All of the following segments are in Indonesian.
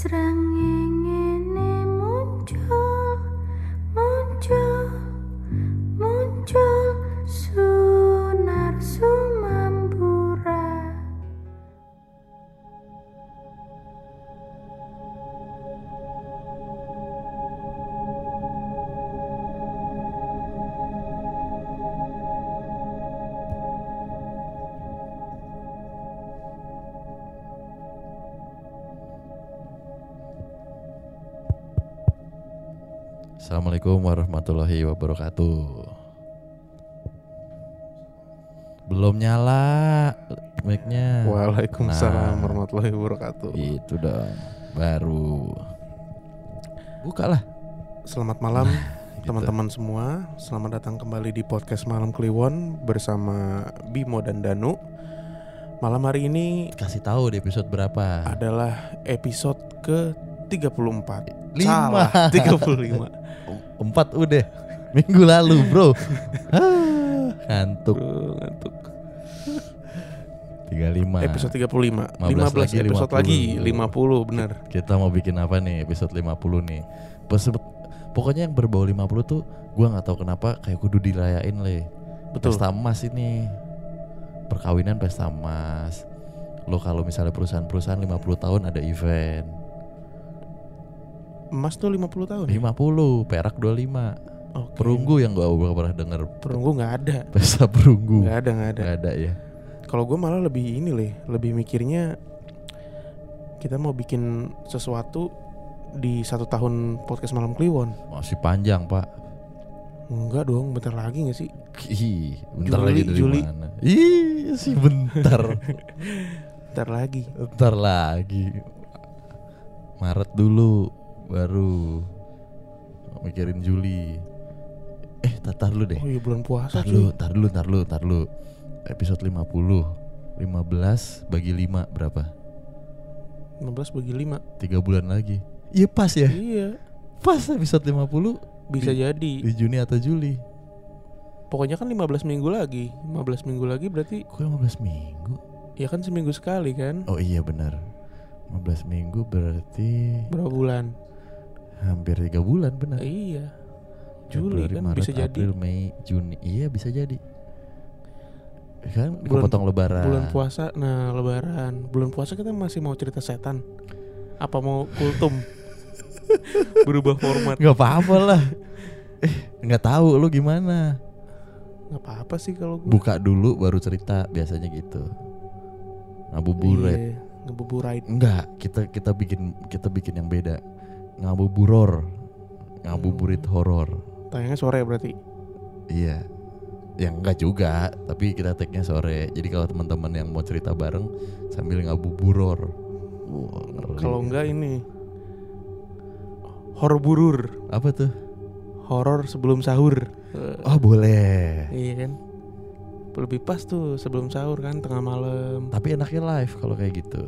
ស្រាំង Assalamualaikum warahmatullahi wabarakatuh. Belum nyala mic-nya. Waalaikumsalam Nah. warahmatullahi wabarakatuh. Itu dong, baru. Buka lah. Selamat malam gitu. teman-teman semua. Selamat datang kembali di podcast Malam Kliwon bersama Bimo dan Danu. Malam hari ini Kasih tahu di episode berapa? adalah episode ke 34. Lima. Salah, 35. Empat udah. Minggu lalu, bro. Ah, Ngantuk. Bro, ngantuk. 35. Episode 35. 15 15 lagi, episode 50. lagi, 50 bener. Kita mau bikin apa nih episode 50 nih Pokoknya yang berbau 50 tuh Gua nggak tahu kenapa kayak kudu dirayain le Betul. Pesta emas ini Perkawinan pesta emas Lo kalau misalnya perusahaan-perusahaan 50 tahun ada event Emas tuh 50 tahun. 50, perak 25 Oke. Perunggu yang gua pernah denger Perunggu nggak ada. Pesta perunggu Nggak ada, nggak ada. Nggak ada ya Kalau gue malah lebih ini leh, lebih mikirnya kita mau bikin sesuatu di satu tahun podcast malam Kliwon. Masih panjang pak Enggak dong, bentar lagi gak sih? Ih, bentar Juli, lagi dari Juli. mana Ih, sih bentar Bentar lagi. Ntar lagi Maret dulu Baru Mikirin Juli Eh tar dulu deh Oh iya bulan puasa Tar dulu, tar dulu, tar dulu, tar dulu Episode 50 15 bagi 5 berapa? 15 bagi 5. 3 bulan lagi Iya pas ya Iya, Pas episode 50 bisa Di- jadi. Di Juni atau Juli Pokoknya kan 15 minggu lagi. 15 minggu lagi berarti Kok 15 minggu? ya kan seminggu sekali kan? Oh iya benar 15 minggu berarti Berapa bulan? Hampir 3 bulan benar Iya. Juli Februari, kan Maret, bisa jadi. April, Mei, Juni. Iya bisa jadi. Kan Bulan- potong lebaran. Bulan puasa, nah lebaran. Bulan puasa kita masih mau cerita setan. Apa mau kultum? Berubah format. Gak apa-apa lah. eh, nggak tahu lu gimana. Gak apa-apa sih kalau Buka dulu baru cerita biasanya gitu. Ngabuburit. Iya, ngebuburait. Enggak, kita kita bikin kita bikin yang beda. Ngabuburor. Ngabuburit Hmm. horor. Tayangnya sore berarti. Iya. Yang enggak juga, tapi kita tag-nya sore. Jadi kalau teman-teman yang mau cerita bareng sambil ngabuburor. Wah, ngeri. Kalau enggak ini horor burur, apa tuh? horor sebelum sahur. Oh boleh. Iya kan? Lebih pas tuh sebelum sahur kan tengah malam. Tapi enaknya live kalau kayak gitu.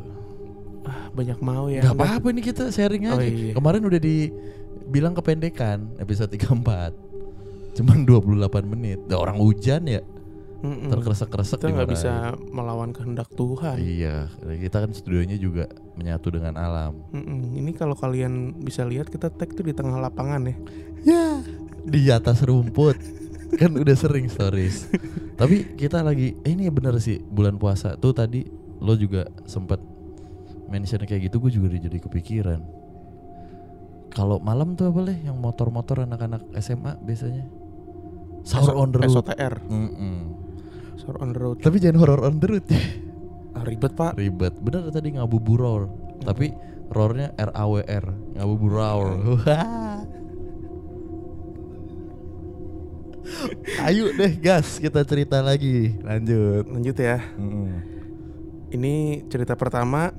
Ah, banyak mau ya. Gak apa-apa ini kita sharing Oh, aja. iya. Kemarin udah dibilang kependekan episode 34. Cuman 28 menit. Dah orang hujan ya. Mm-mm. Terkresek-kresek Kita nggak bisa melawan kehendak Tuhan. Iya, kita kan studionya juga menyatu dengan alam. Mm-mm. Ini kalau kalian bisa lihat kita tag tuh di tengah lapangan ya. Ya, di atas rumput. kan udah sering stories. Tapi kita lagi eh, ini bener sih bulan puasa tuh tadi lo juga sempat mention kayak gitu gue juga jadi kepikiran. Kalau malam tuh apa leh yang motor-motor anak-anak SMA biasanya? Sahur on the road. SOTR, Mm-mm. sahur on the road. Tapi jangan horror on the road ya. Ah, ribet pak. Ribet. Bener tadi ngabuburor. Tapi roarnya R A W R, ngabuburor. Ayo deh gas kita cerita lagi. Lanjut. Lanjut ya. Mm. Ini cerita pertama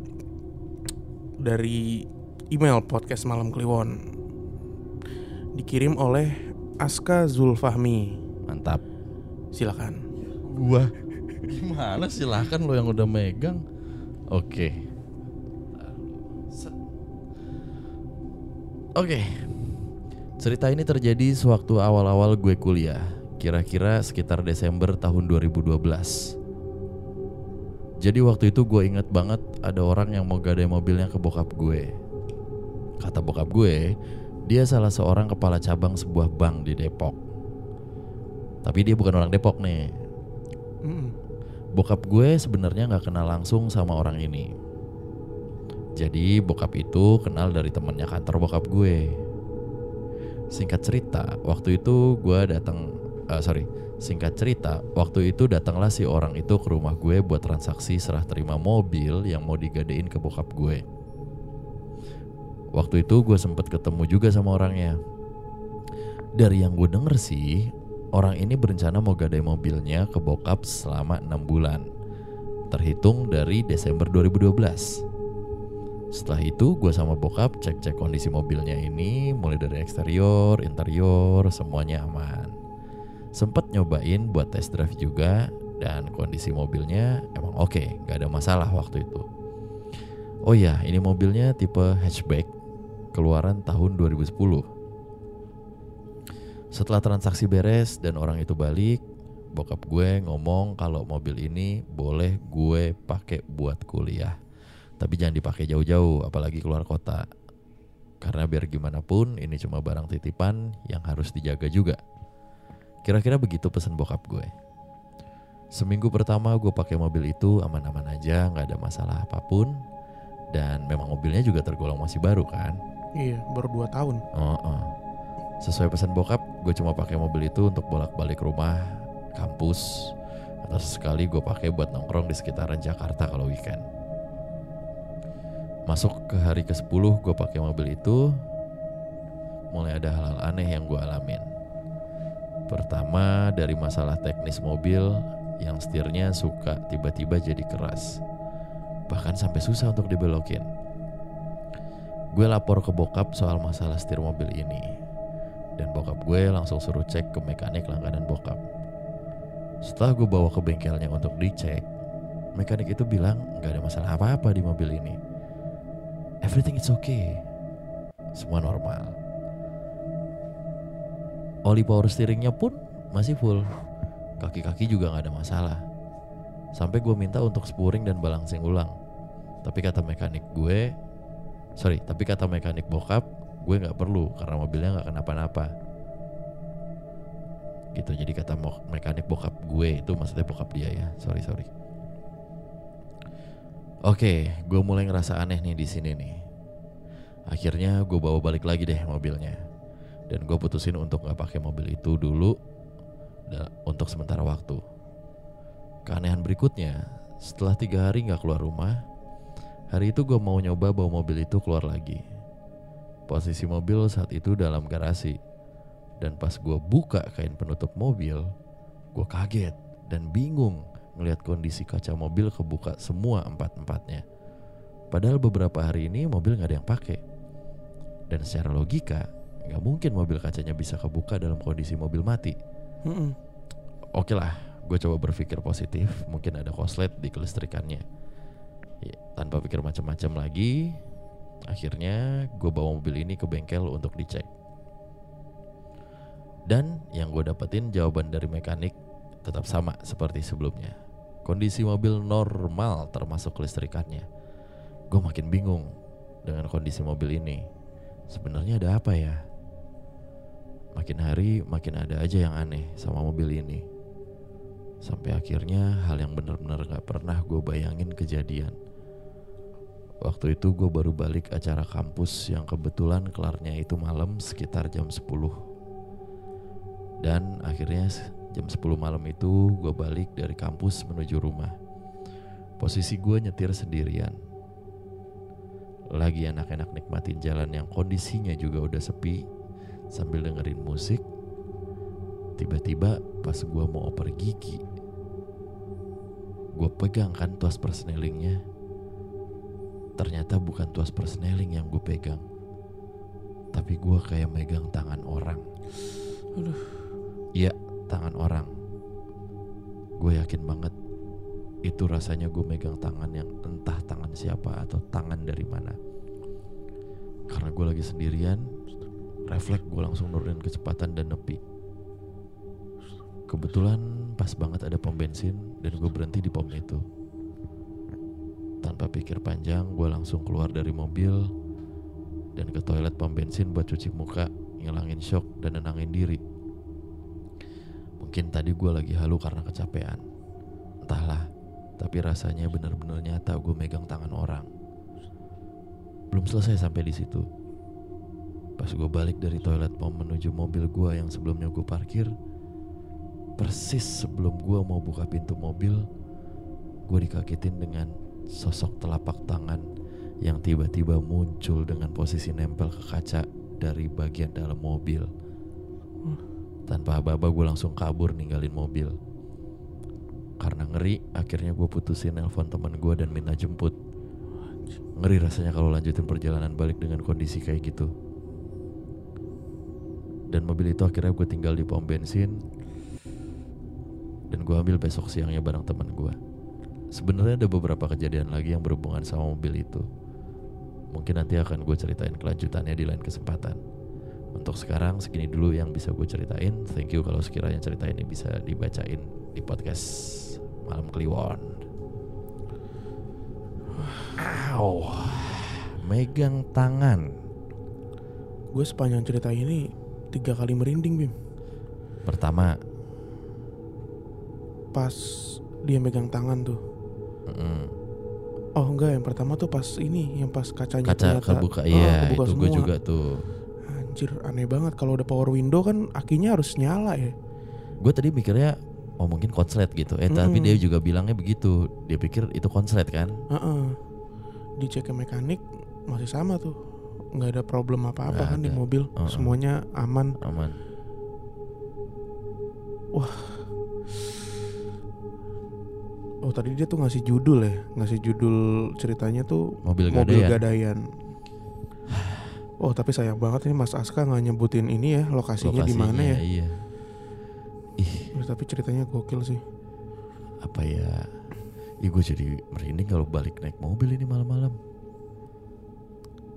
dari email podcast Malam Kliwon. Dikirim oleh Aska Zulfahmi. Mantap. Silakan. Gua gimana silahkan lo yang udah megang. Oke. Set. Oke. Cerita ini terjadi sewaktu awal-awal gue kuliah, kira-kira sekitar Desember tahun 2012. Jadi waktu itu gue inget banget ada orang yang mau gadai mobilnya ke bokap gue. Kata bokap gue, dia salah seorang kepala cabang sebuah bank di Depok. Tapi dia bukan orang Depok nih. Bokap gue sebenarnya nggak kenal langsung sama orang ini. Jadi bokap itu kenal dari temennya kantor bokap gue. Singkat cerita, waktu itu gue datang, eh, sorry, singkat cerita, waktu itu datanglah si orang itu ke rumah gue buat transaksi serah terima mobil yang mau digadein ke bokap gue. Waktu itu gue sempet ketemu juga sama orangnya. Dari yang gue denger sih, orang ini berencana mau gadai mobilnya ke bokap selama 6 bulan. Terhitung dari Desember 2012. Setelah itu gue sama bokap cek-cek kondisi mobilnya ini mulai dari eksterior, interior, semuanya aman. Sempet nyobain buat test drive juga dan kondisi mobilnya emang oke, nggak ada masalah waktu itu. Oh iya, ini mobilnya tipe hatchback, keluaran tahun 2010. Setelah transaksi beres dan orang itu balik, bokap gue ngomong kalau mobil ini boleh gue pakai buat kuliah. Tapi jangan dipakai jauh-jauh, apalagi keluar kota. Karena biar gimana pun ini cuma barang titipan yang harus dijaga juga. Kira-kira begitu pesan bokap gue. Seminggu pertama gue pakai mobil itu aman-aman aja, nggak ada masalah apa pun. Dan memang mobilnya juga tergolong masih baru kan. Iya, baru 2 tahun. Oh, oh. Sesuai pesan bokap, gue cuma pakai mobil itu untuk bolak-balik rumah, kampus, atau sekali gue pakai buat nongkrong di sekitaran Jakarta kalau weekend. Masuk ke hari ke-10 gue pakai mobil itu, mulai ada hal-hal aneh yang gue alamin. Pertama dari masalah teknis mobil yang setirnya suka tiba-tiba jadi keras. Bahkan sampai susah untuk dibelokin. Gue lapor ke bokap soal masalah setir mobil ini. Dan bokap gue langsung suruh cek ke mekanik langganan bokap. Setelah gue bawa ke bengkelnya untuk dicek, mekanik itu bilang nggak ada masalah apa-apa di mobil ini. Everything is okay. Semua normal. Oli power steeringnya pun masih full. Kaki-kaki juga nggak ada masalah. Sampai gue minta untuk spuring dan balancing ulang. Tapi kata mekanik gue, sorry, tapi kata mekanik bokap, gue nggak perlu karena mobilnya nggak kenapa-napa. Gitu, jadi kata mekanik bokap gue itu maksudnya bokap dia ya. Sorry sorry. Oke, gue mulai ngerasa aneh nih di sini nih. Akhirnya gue bawa balik lagi deh mobilnya. Dan gue putusin untuk nggak pakai mobil itu dulu untuk sementara waktu. Keanehan berikutnya, setelah tiga hari nggak keluar rumah, hari itu gue mau nyoba bawa mobil itu keluar lagi. Posisi mobil saat itu dalam garasi. Dan pas gue buka kain penutup mobil, gue kaget dan bingung ngelihat kondisi kaca mobil kebuka semua empat-empatnya. Padahal beberapa hari ini mobil nggak ada yang pakai. Dan secara logika, nggak mungkin mobil kacanya bisa kebuka dalam kondisi mobil mati. Mm-mm. Oke lah, gue coba berpikir positif, mungkin ada koslet di kelistrikannya. Ya, tanpa pikir macam-macam lagi, akhirnya gue bawa mobil ini ke bengkel untuk dicek. Dan yang gue dapetin jawaban dari mekanik tetap sama seperti sebelumnya. Kondisi mobil normal termasuk kelistrikannya. Gue makin bingung dengan kondisi mobil ini. Sebenarnya ada apa ya? Makin hari makin ada aja yang aneh sama mobil ini. Sampai akhirnya hal yang benar-benar gak pernah gue bayangin kejadian. Waktu itu gue baru balik acara kampus yang kebetulan kelarnya itu malam sekitar jam 10. Dan akhirnya jam 10 malam itu gue balik dari kampus menuju rumah. Posisi gue nyetir sendirian. Lagi enak-enak nikmatin jalan yang kondisinya juga udah sepi sambil dengerin musik. Tiba-tiba pas gue mau oper gigi, gue pegang kan tuas persnelingnya. Ternyata bukan tuas persneling yang gue pegang, tapi gue kayak megang tangan orang. Iya, tangan orang. Gue yakin banget itu rasanya gue megang tangan yang entah tangan siapa atau tangan dari mana. Karena gue lagi sendirian, refleks gue langsung nurunin kecepatan dan nepi. Kebetulan pas banget ada pom bensin dan gue berhenti di pom itu. Tanpa pikir panjang, gue langsung keluar dari mobil dan ke toilet pom bensin buat cuci muka, ngilangin shock dan nenangin diri. Mungkin tadi gue lagi halu karena kecapean. Entahlah, tapi rasanya benar-benar nyata gue megang tangan orang. Belum selesai sampai di situ. Pas gue balik dari toilet pom menuju mobil gue yang sebelumnya gue parkir, persis sebelum gue mau buka pintu mobil, gue dikagetin dengan sosok telapak tangan yang tiba-tiba muncul dengan posisi nempel ke kaca dari bagian dalam mobil. Tanpa aba-aba gue langsung kabur ninggalin mobil. Karena ngeri, akhirnya gue putusin nelpon teman gue dan minta jemput. Ngeri rasanya kalau lanjutin perjalanan balik dengan kondisi kayak gitu. Dan mobil itu akhirnya gue tinggal di pom bensin dan gue ambil besok siangnya bareng teman gue. Sebenarnya ada beberapa kejadian lagi yang berhubungan sama mobil itu. Mungkin nanti akan gue ceritain kelanjutannya di lain kesempatan. Untuk sekarang segini dulu yang bisa gue ceritain. Thank you kalau sekiranya cerita ini bisa dibacain di podcast Malam Kliwon. Ow. Megang tangan. Gue sepanjang cerita ini tiga kali merinding Bim. Pertama, Pas dia megang tangan tuh. mm, Oh enggak, yang pertama tuh pas ini, yang pas kacanya kaca ternyata kebuka. oh, Iya, kebuka itu gue juga tuh. Anjir, aneh banget kalau udah power window kan akinya harus nyala ya. Gue tadi mikirnya oh mungkin konslet gitu. Eh tapi Mm-mm. dia juga bilangnya begitu. Dia pikir itu konslet kan? Heeh. Dicek ke mekanik masih sama tuh. Nggak ada problem apa-apa kan di ada. mobil. Heeh. Semuanya aman. Aman. Oh tadi dia tuh ngasih judul ya, ngasih judul ceritanya tuh Mobil mobil gadaian. gadaian. Oh tapi sayang banget ini Mas Aska nggak nyebutin ini ya lokasinya, di mana ya. Iya. Ih, tapi ceritanya gokil sih. apa ya? Ih, gue jadi merinding kalau balik naik mobil ini malam-malam.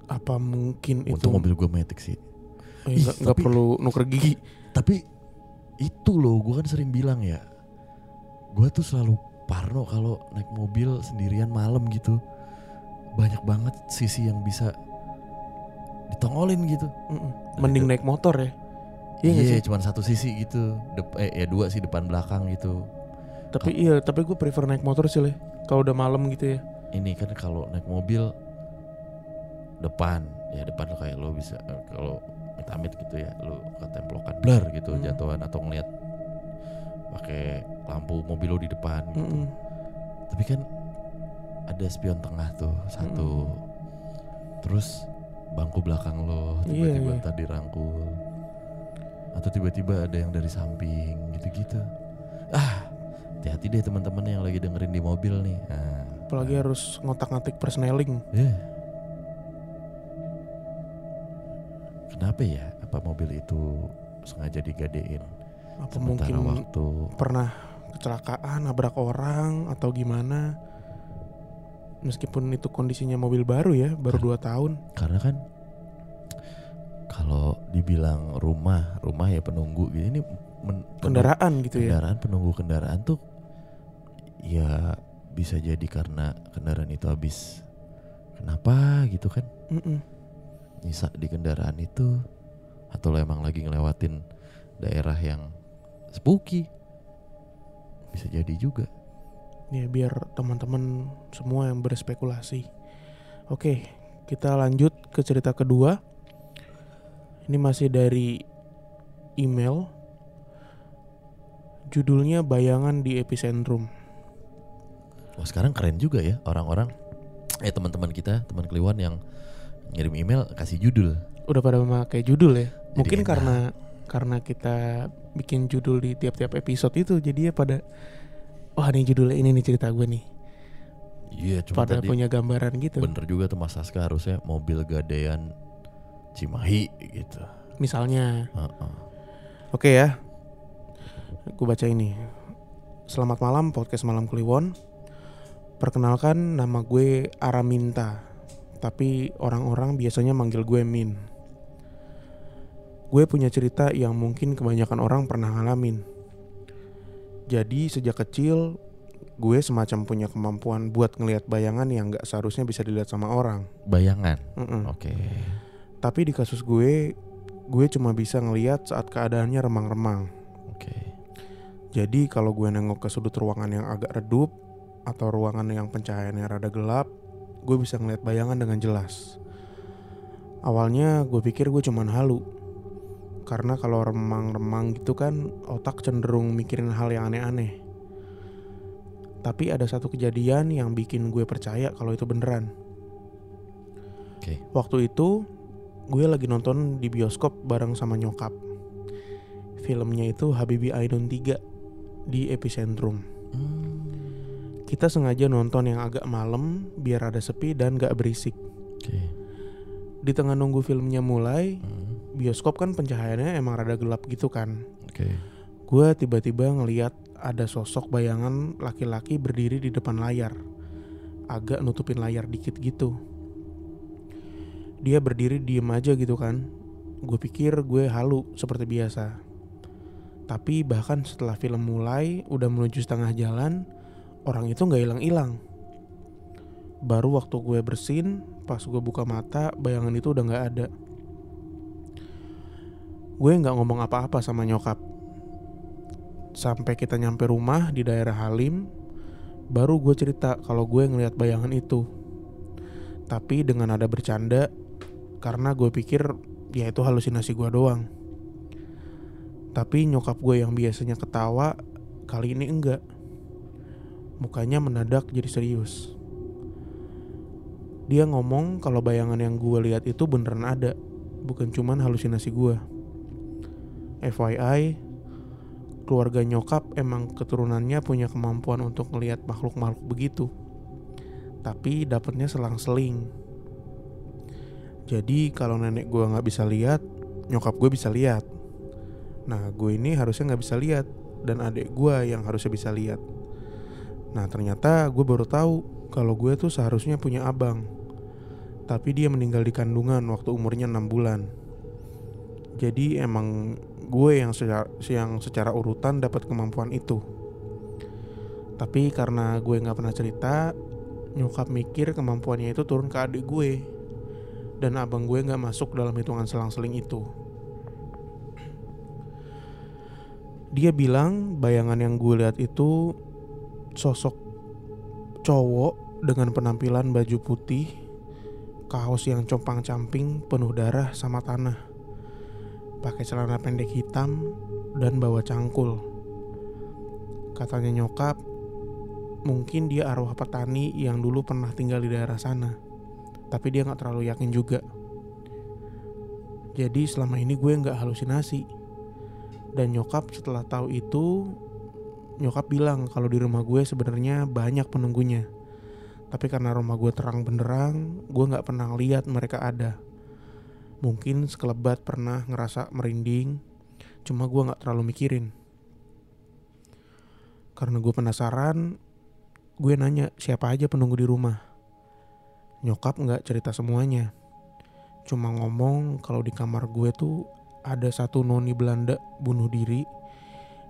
Apa mungkin itu Untung mobil gue metik sih. eh, Ih, nggak tapi- perlu nuker gigi? Tapi itu loh, gue kan sering bilang ya. Gue tuh selalu parno kalau naik mobil sendirian malam gitu. Banyak banget sisi yang bisa ditongolin gitu. Mending naik motor ya. Iya Iya, sih? cuman satu sisi gitu. Dep eh ya dua sih depan belakang gitu. Tapi iya, tapi gue prefer naik motor sih le. Kalau udah malam gitu ya. Ini kan kalau naik mobil depan, ya depan lo kayak lo bisa kalau amit-amit gitu ya, lo ketemplokan blur gitu Hmm. jatuhan atau ngeliat pakai lampu mobil lo di depan gitu. Mm-mm. Tapi kan ada spion tengah tuh satu. Terus bangku belakang lo Iya, tiba-tiba iya. tadi rangkul. Atau tiba-tiba ada yang dari samping gitu-gitu. Ah, hati-hati deh teman-teman yang lagi dengerin di mobil nih. Nah, Apalagi harus ngotak-ngatik persneling. ya. Kenapa ya? Apa mobil itu sengaja digadein? Apa Sementara mungkin waktu pernah kecelakaan, nabrak orang atau gimana? Meskipun itu kondisinya mobil baru ya, baru 2 tahun. karena kan kalau dibilang rumah rumah ya penunggu gitu ini men- penunggu- Kendaraan gitu ya. kendaraan penunggu kendaraan tuh ya bisa jadi karena kendaraan itu habis kenapa gitu kan Mm-mm. Nyisa di kendaraan itu atau lo emang lagi ngelewatin daerah yang spooky bisa jadi juga Ya biar teman-teman semua yang berspekulasi. Oke, kita lanjut ke cerita kedua. Ini masih dari email. Judulnya Bayangan di Epicentrum. Wah sekarang keren juga ya orang-orang eh teman-teman kita teman kliwon yang ngirim email kasih judul Udah pada memakai judul ya. Jadi Mungkin enak. karena karena kita bikin judul di tiap-tiap episode itu jadi ya pada wah nih judulnya ini nih cerita gue nih. Iya, cuma Pada tadi punya gambaran gitu. bener juga tuh Mas Saska harusnya mobil gadaian Cimahi gitu. Misalnya Heeh. Oke ya, gue baca ini. Selamat malam podcast malam Kliwon. Perkenalkan nama gue Araminta, tapi orang-orang biasanya manggil gue Min. Gue punya cerita yang mungkin kebanyakan orang pernah ngalamin. Jadi sejak kecil gue semacam punya kemampuan buat ngelihat bayangan yang gak seharusnya bisa dilihat sama orang. Bayangan. Mm-mm. Oke. Tapi di kasus gue, gue cuma bisa ngeliat saat keadaannya remang-remang. Oke. Jadi kalau gue nengok ke sudut ruangan yang agak redup atau ruangan yang pencahayaannya rada gelap, gue bisa ngeliat bayangan dengan jelas. Awalnya gue pikir gue cuman halu. Karena kalau remang-remang gitu kan otak cenderung mikirin hal yang aneh-aneh. Tapi ada satu kejadian yang bikin gue percaya kalau itu beneran. Oke. Waktu itu gue lagi nonton di bioskop bareng sama nyokap. Filmnya itu Habibie Ainun 3 di Epicentrum. Hmm. Kita sengaja nonton yang agak malam biar ada sepi dan gak berisik. Oke. Di tengah nunggu filmnya mulai, Hmm. bioskop kan pencahayaannya emang rada gelap gitu kan. Oke. Gue tiba-tiba ngeliat ada sosok bayangan laki-laki berdiri di depan layar. Agak nutupin layar dikit gitu. Dia berdiri diem aja gitu kan. Gue pikir gue halu seperti biasa. Tapi bahkan setelah film mulai, udah menuju setengah jalan, orang itu nggak hilang-hilang. Baru waktu gue bersin, pas gue buka mata, bayangan itu udah nggak ada. Gue nggak ngomong apa-apa sama nyokap. Sampai kita nyampe rumah di daerah Halim, baru gue cerita kalau gue ngelihat bayangan itu. Tapi dengan ada bercanda, karena gue pikir ya itu halusinasi gue doang. Tapi nyokap gue yang biasanya ketawa, kali ini enggak. Mukanya menadak jadi serius. Dia ngomong kalau bayangan yang gue lihat itu beneran ada, bukan cuman halusinasi gue. FYI, keluarga nyokap emang keturunannya punya kemampuan untuk melihat makhluk-makhluk begitu. Tapi dapatnya selang-seling. Jadi kalau nenek gue nggak bisa lihat, nyokap gue bisa lihat. Nah gue ini harusnya nggak bisa lihat dan adik gue yang harusnya bisa lihat. Nah ternyata gue baru tahu kalau gue tuh seharusnya punya abang. Tapi dia meninggal di kandungan waktu umurnya 6 bulan. Jadi emang gue yang secara, yang secara urutan dapat kemampuan itu. Tapi karena gue nggak pernah cerita, nyokap mikir kemampuannya itu turun ke adik gue. Dan abang gue nggak masuk dalam hitungan selang-seling itu. Dia bilang bayangan yang gue lihat itu sosok cowok dengan penampilan baju putih, kaos yang compang-camping penuh darah sama tanah pakai celana pendek hitam dan bawa cangkul. Katanya nyokap, mungkin dia arwah petani yang dulu pernah tinggal di daerah sana. Tapi dia nggak terlalu yakin juga. Jadi selama ini gue nggak halusinasi. Dan nyokap setelah tahu itu, nyokap bilang kalau di rumah gue sebenarnya banyak penunggunya. Tapi karena rumah gue terang benderang, gue nggak pernah lihat mereka ada. Mungkin sekelebat pernah ngerasa merinding, cuma gue gak terlalu mikirin. Karena gue penasaran, gue nanya siapa aja penunggu di rumah. Nyokap gak cerita semuanya. Cuma ngomong kalau di kamar gue tuh ada satu noni Belanda bunuh diri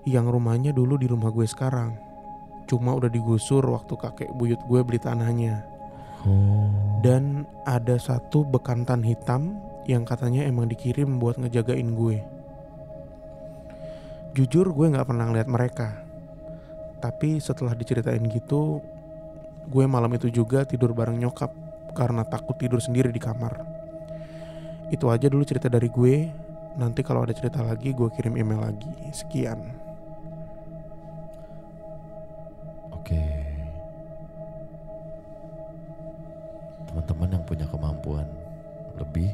yang rumahnya dulu di rumah gue sekarang. Cuma udah digusur waktu kakek buyut gue beli tanahnya. Oh. Dan ada satu bekantan hitam yang katanya emang dikirim buat ngejagain gue. Jujur gue gak pernah ngeliat mereka. Tapi setelah diceritain gitu, gue malam itu juga tidur bareng nyokap karena takut tidur sendiri di kamar. Itu aja dulu cerita dari gue. Nanti kalau ada cerita lagi gue kirim email lagi. Sekian. Teman-teman yang punya kemampuan lebih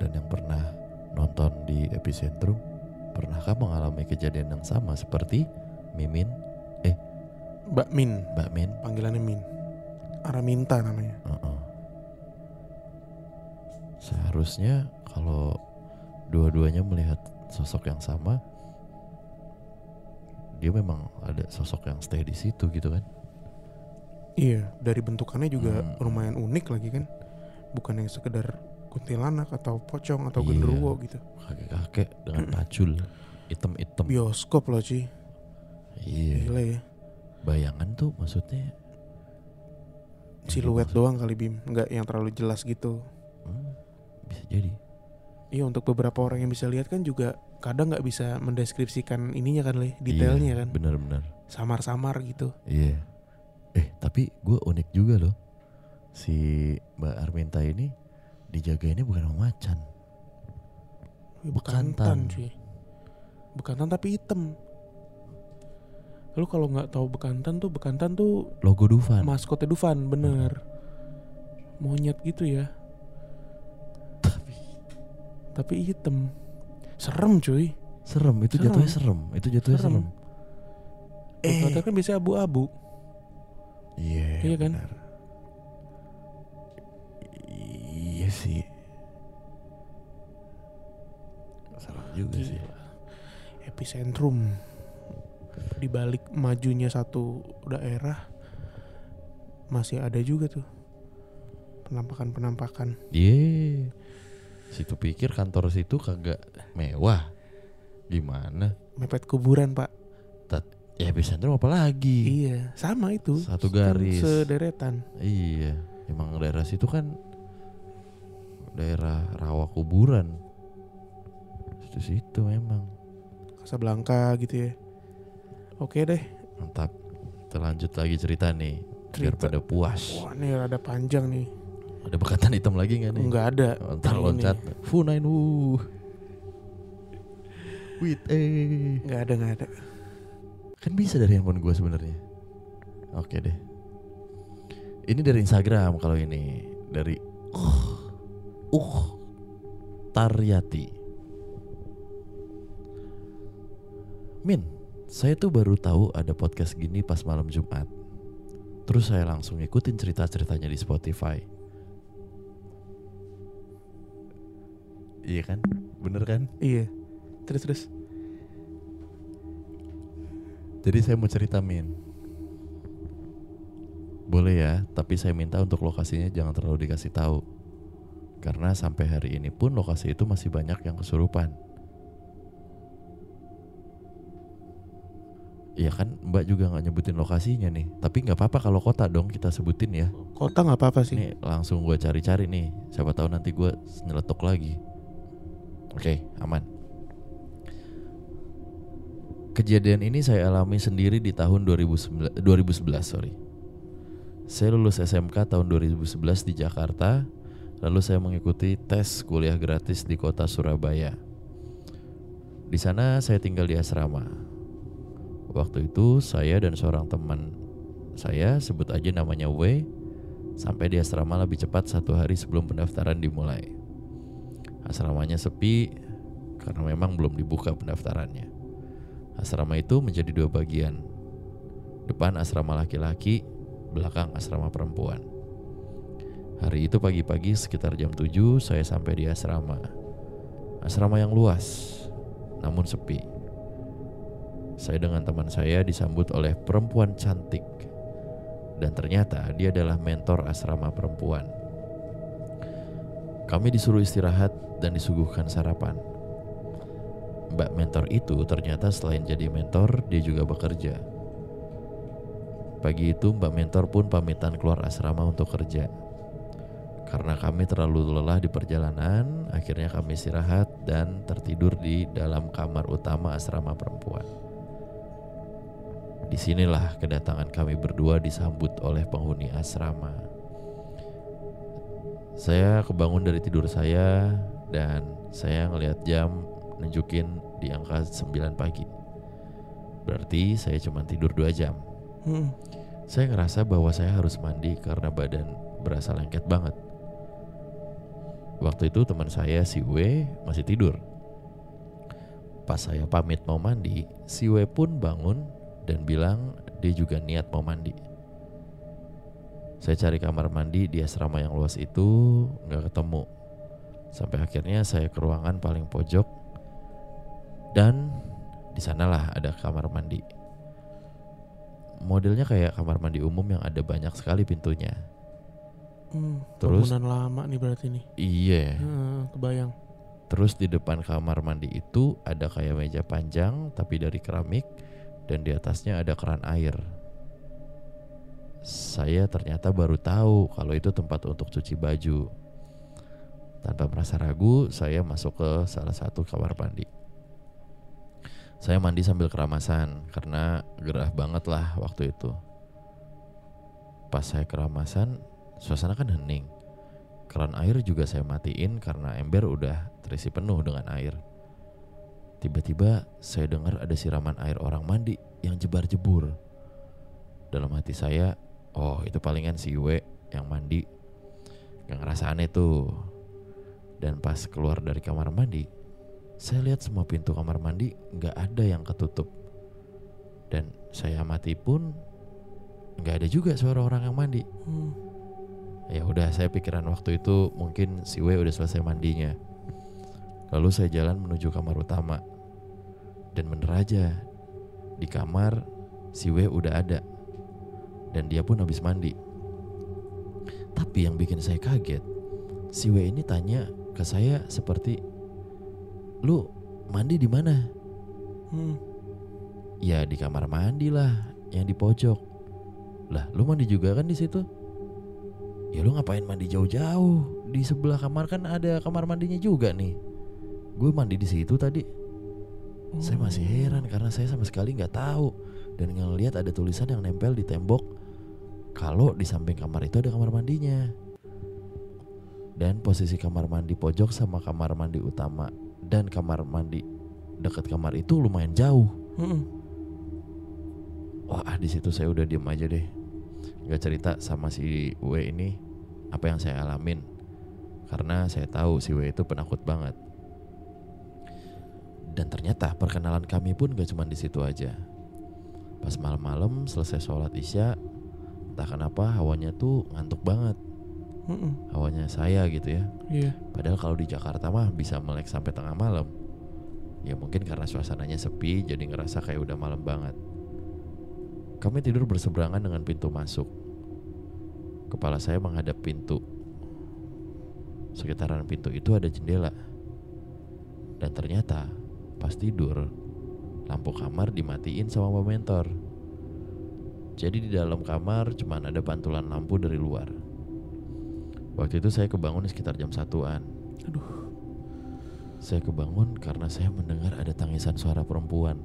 dan yang pernah nonton di epicentrum, pernahkah mengalami kejadian yang sama seperti Mimin, Mbak Min, Mbak Min? panggilannya Min. Araminta namanya. Uh-uh. Seharusnya kalau dua-duanya melihat sosok yang sama, dia memang ada sosok yang stay di situ gitu kan? Iya, dari bentukannya juga Hmm. lumayan unik lagi kan. Bukan yang sekedar kuntilanak atau pocong atau Iya. genderuwo gitu. Kakek-kakek dengan pacul hitam-hitam. Bioskop loh Ci. Iya. Gila ya. Bayangan tuh maksudnya Siluet doang kali Bim, nggak yang terlalu jelas gitu. hmm, bisa jadi Iya untuk beberapa orang yang bisa lihat kan juga kadang nggak bisa mendeskripsikan ininya kan le, detailnya Iya, kan, bener-bener samar-samar gitu. iya eh tapi gue unik juga loh si Mbak Arminta ini dijagainnya bukan sama macan Ya, Bekantan. cuy. Bekantan tapi hitam. Lalu kalau nggak tahu bekantan tuh bekantan tuh logo Dufan maskotnya Dufan bener. Monyet gitu ya. tapi Tapi hitam. Serem cuy. serem itu Serem. jatuhnya serem itu jatuhnya Serem. serem, eh kan biasanya abu-abu. Iya Iya kan? benar. iya sih serem juga sih Gila. Epicentrum di balik majunya satu daerah masih ada juga tuh penampakan-penampakan. Iya. Situ pikir kantor situ kagak mewah. Gimana? Mepet kuburan, Pak. Ya epicentrum apa lagi? Iya, sama itu. Satu Kan garis. Sederetan. Iya. Emang daerah situ kan daerah rawa kuburan. Situ situ memang. Casablanca gitu ya. Oke deh. Mantap. Kita lanjut lagi cerita nih. Biar Cerita. pada puas. Wah, ini rada panjang nih. Ada bekatan hitam lagi nggak nih? Enggak ada. Ntar loncat. Fu nine wu. Wait eh. Enggak ada, enggak ada. Kan bisa dari handphone gue sebenarnya. Oke deh. Ini dari Instagram kalau ini dari uh uh Taryati. Min, saya tuh baru tahu ada podcast gini pas malam Jumat. Terus saya langsung ikutin cerita-ceritanya di Spotify. Iya kan? Bener kan? Iya. Terus terus. Jadi saya mau cerita Min. Boleh ya Tapi saya minta untuk lokasinya jangan terlalu dikasih tahu. Karena sampai hari ini pun lokasi itu masih banyak yang kesurupan. Iya kan Mbak juga nggak nyebutin lokasinya nih. Tapi nggak apa-apa kalau kota dong kita sebutin ya. Kota nggak apa-apa sih. Nih langsung gue cari-cari nih. Siapa tahu nanti gue nyeletuk lagi. Oke aman Kejadian ini saya alami sendiri di tahun 2011, 2011 sorry. Saya lulus SMK tahun 2011 di Jakarta, lalu saya mengikuti tes kuliah gratis di kota Surabaya. Di sana saya tinggal di asrama. Waktu itu saya dan seorang teman saya sebut aja namanya W sampai di asrama lebih cepat satu hari sebelum pendaftaran dimulai. Asramanya sepi karena memang belum dibuka pendaftarannya. Asrama itu menjadi dua bagian. Depan asrama laki-laki, belakang asrama perempuan. Hari itu pagi-pagi sekitar jam 7 saya sampai di asrama. Asrama yang luas, namun sepi. Saya dengan teman saya disambut oleh perempuan cantik. Dan ternyata dia adalah mentor asrama perempuan. Kami disuruh istirahat dan disuguhkan sarapan. Mbak mentor itu ternyata selain jadi mentor, dia juga bekerja. Pagi itu Mbak mentor pun pamitan keluar asrama untuk kerja. Karena kami terlalu lelah di perjalanan, akhirnya kami istirahat dan tertidur di dalam kamar utama asrama perempuan. Di sinilah kedatangan kami berdua disambut oleh penghuni asrama. Saya kebangun dari tidur saya dan saya ngelihat jam nunjukin di angka 9 pagi. Berarti saya cuma tidur 2 jam. Hmm. Saya ngerasa bahwa saya harus mandi karena badan berasa lengket banget. Waktu itu teman saya si W masih tidur. Pas saya pamit mau mandi, si W pun bangun dan bilang dia juga niat mau mandi. Saya cari kamar mandi di asrama yang luas itu nggak ketemu. Sampai akhirnya saya ke ruangan paling pojok dan di sanalah ada kamar mandi. Modelnya kayak kamar mandi umum yang ada banyak sekali pintunya. Hmm, Terus? bangunan lama nih berarti nih. Iya. Heeh, kebayang. Terus di depan kamar mandi itu ada kayak meja panjang tapi dari keramik dan di atasnya ada keran air. Saya ternyata baru tahu kalau itu tempat untuk cuci baju. Tanpa merasa ragu, saya masuk ke salah satu kamar mandi. Saya mandi sambil keramasan karena gerah banget lah waktu itu. Pas saya keramasan, suasana kan hening. Keran air juga saya matiin karena ember udah terisi penuh dengan air. Tiba-tiba saya dengar ada siraman air orang mandi yang jebar-jebur. Dalam hati saya, oh itu palingan si W yang mandi. Gak ngerasa aneh tuh. Dan pas keluar dari kamar mandi, saya lihat semua pintu kamar mandi nggak ada yang ketutup. Dan saya amati pun nggak ada juga suara orang yang mandi. Hmm. Ya udah saya pikiran waktu itu mungkin si W udah selesai mandinya. Lalu saya jalan menuju kamar utama. Dan bener aja di kamar si W udah ada. Dan dia pun habis mandi. Tapi yang bikin saya kaget, si W ini tanya ke saya seperti lu mandi di mana? Hmm. Ya di kamar mandi lah, yang di pojok. Lah, lu mandi juga kan di situ? Ya lu ngapain mandi jauh-jauh? Di sebelah kamar kan ada kamar mandinya juga nih. Gue mandi di situ tadi. Saya masih heran karena saya sama sekali nggak tahu dan ngelihat ada tulisan yang nempel di tembok kalau di samping kamar itu ada kamar mandinya. Dan posisi kamar mandi pojok sama kamar mandi utama dan kamar mandi dekat kamar itu lumayan jauh. Hmm. Wah di situ saya udah diem aja deh. Gak cerita sama si W ini Apa yang saya alamin. Karena saya tahu si W itu penakut banget. Dan ternyata perkenalan kami pun gak cuma di situ aja. Pas malam-malam selesai sholat isya Entah kenapa hawanya tuh ngantuk banget Hmm. Hawanya saya gitu ya Iya. Padahal kalau di Jakarta mah bisa melek sampai tengah malam. Ya mungkin karena suasananya sepi jadi ngerasa kayak udah malam banget. Kami tidur berseberangan dengan pintu masuk. Kepala saya menghadap pintu. Sekitaran pintu itu ada jendela. Dan ternyata pas tidur lampu kamar dimatiin sama Mentor. Jadi di dalam kamar cuman ada pantulan lampu dari luar. Waktu itu saya kebangun sekitar jam satuan. Aduh. Saya kebangun karena saya mendengar ada tangisan suara perempuan.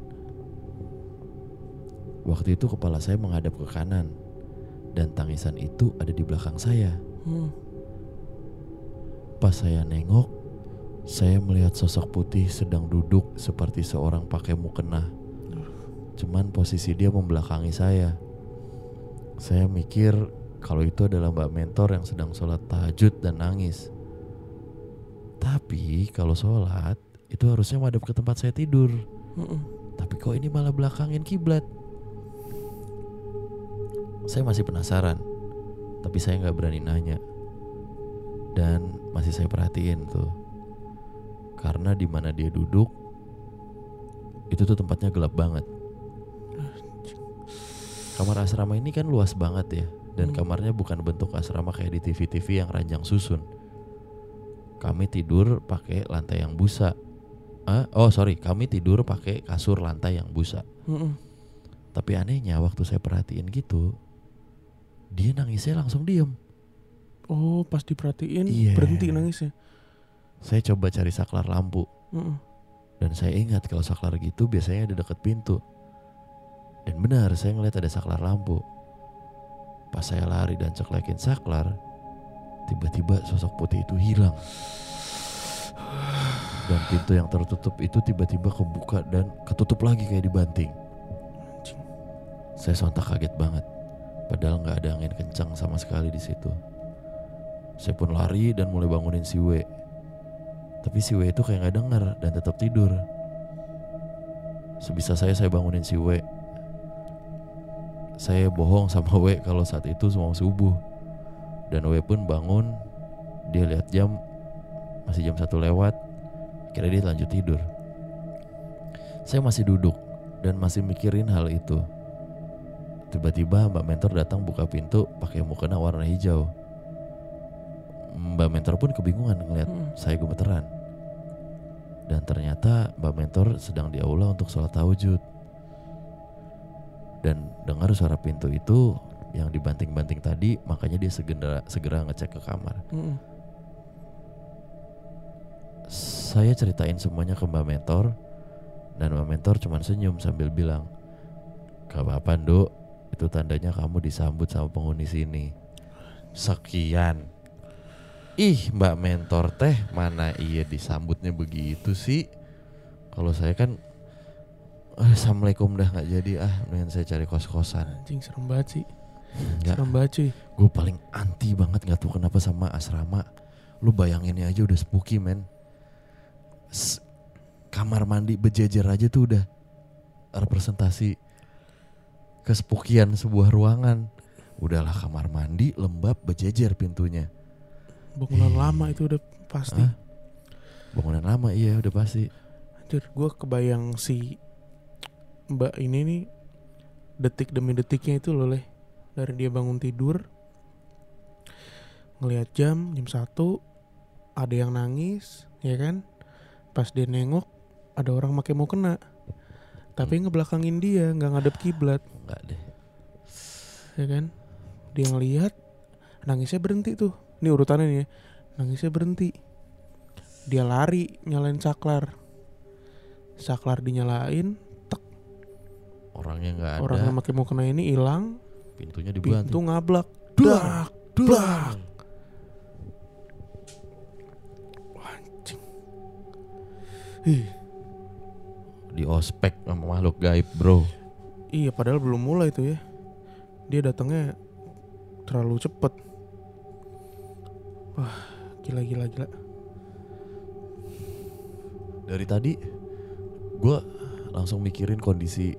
Waktu itu kepala saya menghadap ke kanan dan tangisan itu ada di belakang saya. Hmm. Pas saya nengok, saya melihat sosok putih sedang duduk seperti seorang pakai mukena. Cuman posisi dia membelakangi saya. Saya mikir kalau itu adalah Mbak Mentor yang sedang sholat tahajud dan nangis. Tapi kalau sholat itu harusnya madep ke tempat saya tidur. Hmm. Tapi kok ini malah belakangin kiblat? Saya masih penasaran, tapi saya nggak berani nanya. Dan masih saya perhatiin tuh, karena di mana dia duduk itu tuh tempatnya gelap banget. Kamar asrama ini kan luas banget ya, dan Hmm. kamarnya bukan bentuk asrama kayak di TV-TV yang ranjang susun. Kami tidur pakai lantai yang busa. Ah, oh sorry, kami tidur pakai kasur lantai yang busa. Hmm. Tapi anehnya waktu saya perhatiin gitu, dia nangisnya langsung diem. Oh, pas diperhatiin Iya. berhenti nangisnya. Saya coba cari saklar lampu Hmm. dan saya ingat kalau saklar gitu biasanya ada deket pintu. Dan benar saya ngeliat ada saklar lampu. Pas saya lari dan ceklekin saklar, tiba-tiba sosok putih itu hilang. Dan pintu yang tertutup itu tiba-tiba kebuka dan ketutup lagi kayak dibanting. Saya sontak kaget banget. Padahal nggak ada angin kencang sama sekali di situ. Saya pun lari dan mulai bangunin si W. Tapi si W itu kayak nggak dengar dan tetap tidur. Sebisa saya saya bangunin si W. Saya bohong sama W kalau saat itu mau subuh. Dan W pun bangun. Dia lihat jam masih jam satu lewat. Kira dia lanjut tidur. Saya masih duduk dan masih mikirin hal itu. Tiba-tiba Mbak Mentor datang buka pintu pakai mukena warna hijau. Mbak Mentor pun kebingungan ngeliat Hmm. saya gemeteran. Dan ternyata Mbak Mentor sedang di aula untuk sholat tahajud. Dan dengar suara pintu itu yang dibanting-banting tadi, makanya dia segera segera ngecek ke kamar. Hmm. Saya ceritain semuanya ke Mbak Mentor dan Mbak Mentor cuma senyum sambil bilang, "Gak apa-apa, Nduk. Itu tandanya kamu disambut sama penghuni sini." Sekian. Ih, Mbak Mentor teh mana iya disambutnya begitu sih? Kalau saya kan "Ah, Assalamualaikum dah nggak jadi ah, mendingan saya cari kos-kosan. Anjing serem banget sih. Nggak, Serem banget cuy. gue paling anti banget nggak tahu kenapa sama asrama. Lu bayanginnya aja udah spooky men. S- kamar mandi berjejer aja tuh udah representasi kespukian sebuah ruangan. Udahlah kamar mandi lembab berjejer pintunya. Bangunan lama itu udah pasti. Hah? Bangunan lama iya udah pasti. Anjir, gue kebayang si Mbak ini nih detik demi detiknya itu loh leh. Dari dia bangun tidur ngelihat jam jam satu ada yang nangis ya kan? Pas dia nengok ada orang pakai mau kena. Tapi ngebelakangin dia nggak ngadep kiblat. Enggak deh. ya kan? Dia ngelihat nangisnya berhenti tuh. Ini urutannya nih ya. Nangisnya berhenti. Dia lari nyalain saklar. Saklar dinyalain Orangnya nggak ada. orang yang pakai mau kena ini hilang Pintunya dibanting. pintu ngablak. Dak blak anjing. Ih. Di ospek sama makhluk gaib bro. iya padahal belum mulai tuh ya. Dia datangnya terlalu cepet. Wah gila gila gila. Dari tadi gue langsung mikirin kondisi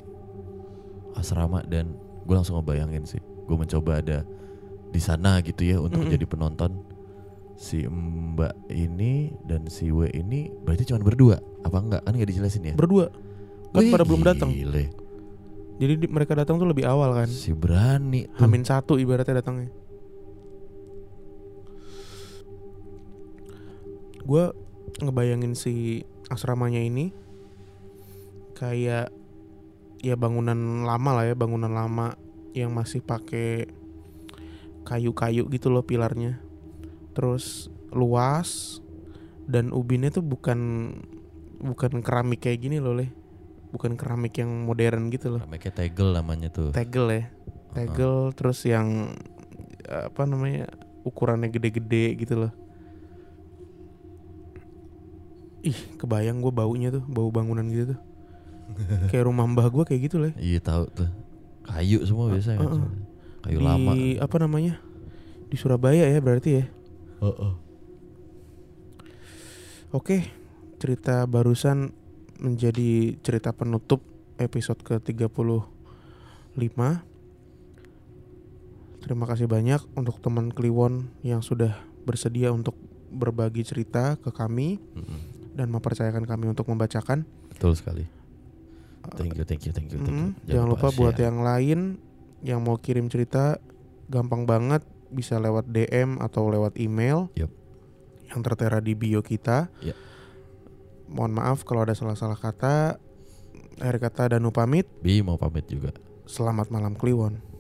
asrama dan gue langsung ngebayangin sih. Gue mencoba ada di sana gitu ya untuk Mm-mm. jadi penonton. Si Mbak ini dan si W ini berarti cuma berdua apa enggak? Kan nggak dijelasin ya? Berdua. Kan Wih, pada belum datang. Jadi di- mereka datang tuh lebih awal kan? Si berani tuh. Hamin satu ibaratnya datangnya. Gue ngebayangin si asramanya ini kayak ya bangunan lama lah ya bangunan lama yang masih pakai kayu-kayu gitu loh pilarnya. Terus luas dan ubinnya tuh bukan bukan keramik kayak gini loh leh. Bukan keramik yang modern gitu loh. Namanya tegel namanya tuh. Tegel ya tegel terus yang apa namanya ukurannya gede-gede gitu loh. Ih kebayang gue baunya tuh bau bangunan gitu tuh kayak rumah mbah gue kayak gitu lah iya tahu tuh. Kayu semua biasa kan Uh-uh. kayu di lama. apa namanya? Di Surabaya ya berarti ya? Heeh. oke cerita barusan menjadi cerita penutup episode ke 35 terima kasih banyak untuk teman Kliwon yang sudah bersedia untuk berbagi cerita ke kami Mm-mm. dan mempercayakan kami untuk membacakan. Betul sekali thank you thank you thank you, thank you. Mm, jangan lupa buat share. yang lain yang mau kirim cerita gampang banget bisa lewat DM atau lewat email Yup. yang tertera di bio kita. Ya. Mohon maaf kalau ada salah-salah kata. Akhir kata Danu pamit. Bi mau pamit juga Selamat malam Kliwon.